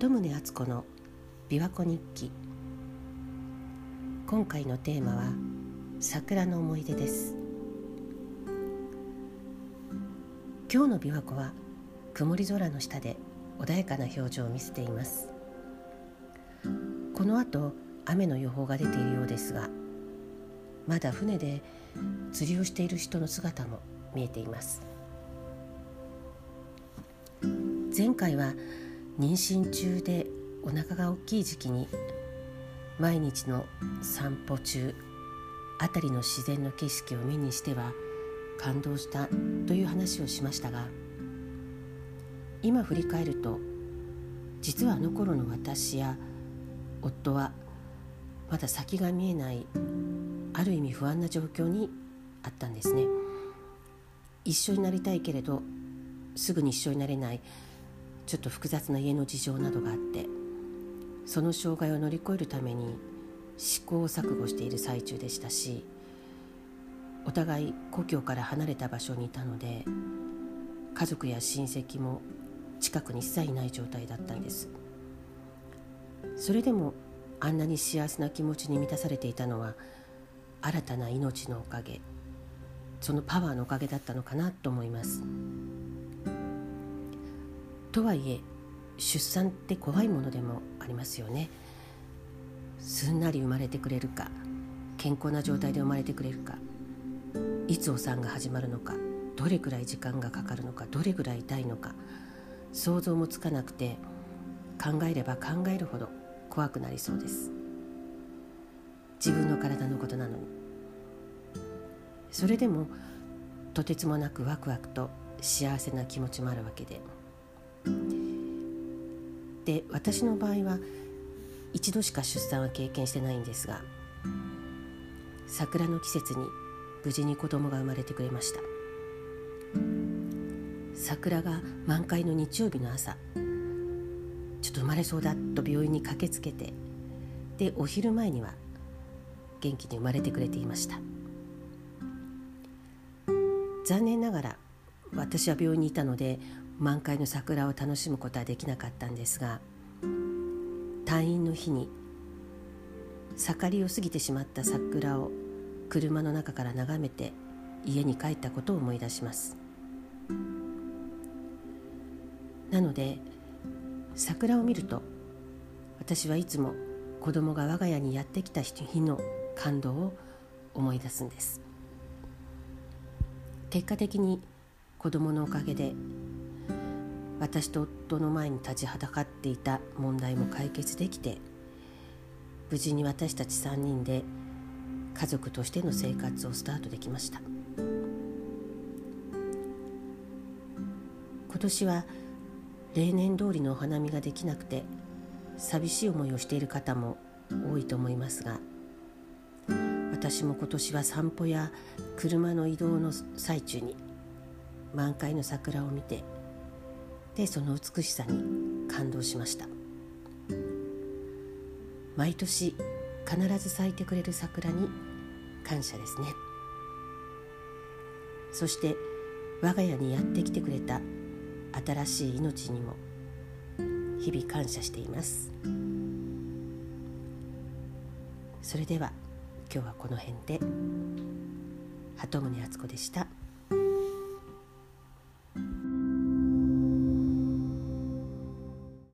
鳩宗敦子の琵琶湖日記。今回のテーマは桜の思い出です。今日の琵琶湖は曇り空の下で穏やかな表情を見せています。この後雨の予報が出ているようですがまだ船で釣りをしている人の姿も見えています。前回は妊娠中でお腹が大きい時期に毎日の散歩中辺りの自然の景色を目にしては感動したという話をしましたが今振り返ると実はあの頃の私や夫はまだ先が見えないある意味不安な状況にあったんですね。一緒になりたいけれどすぐに一緒になれない。ちょっと複雑な家の事情などがあってその障害を乗り越えるために試行錯誤している最中でしたしお互い故郷から離れた場所にいたので家族や親戚も近くに一切いない状態だったんですそれでもあんなに幸せな気持ちに満たされていたのは新たな命のおかげそのパワーのおかげだったのかなと思います。とはいえ出産って怖いものでもありますよね。すんなり生まれてくれるか健康な状態で生まれてくれるかいつお産が始まるのかどれぐらい時間がかかるのかどれぐらい痛いのか想像もつかなくて考えれば考えるほど怖くなりそうです。自分の体のことなのに。それでもとてつもなくワクワクと幸せな気持ちもあるわけでで私の場合は一度しか出産は経験してないんですが桜の季節に無事に子供が生まれてくれました。桜が満開の日曜日の朝ちょっと生まれそうだと病院に駆けつけてでお昼前には元気に生まれてくれていました。残念ながら私は病院にいたので満開の桜を楽しむことはできなかったんですが退院の日に盛りを過ぎてしまった桜を車の中から眺めて家に帰ったことを思い出します。なので桜を見ると私はいつも子供が我が家にやってきた日の感動を思い出すんです。結果的に子供のおかげで私と夫の前に立ちはだかっていた問題も解決できて無事に私たち3人で家族としての生活をスタートできました。今年は例年通りのお花見ができなくて寂しい思いをしている方も多いと思いますが私も今年は散歩や車の移動の最中に満開の桜を見てでその美しさに感動しました。毎年必ず咲いてくれる桜に感謝ですね。そして我が家にやってきてくれた新しい命にも日々感謝しています。それでは今日はこの辺で。鳩宗敦子でした。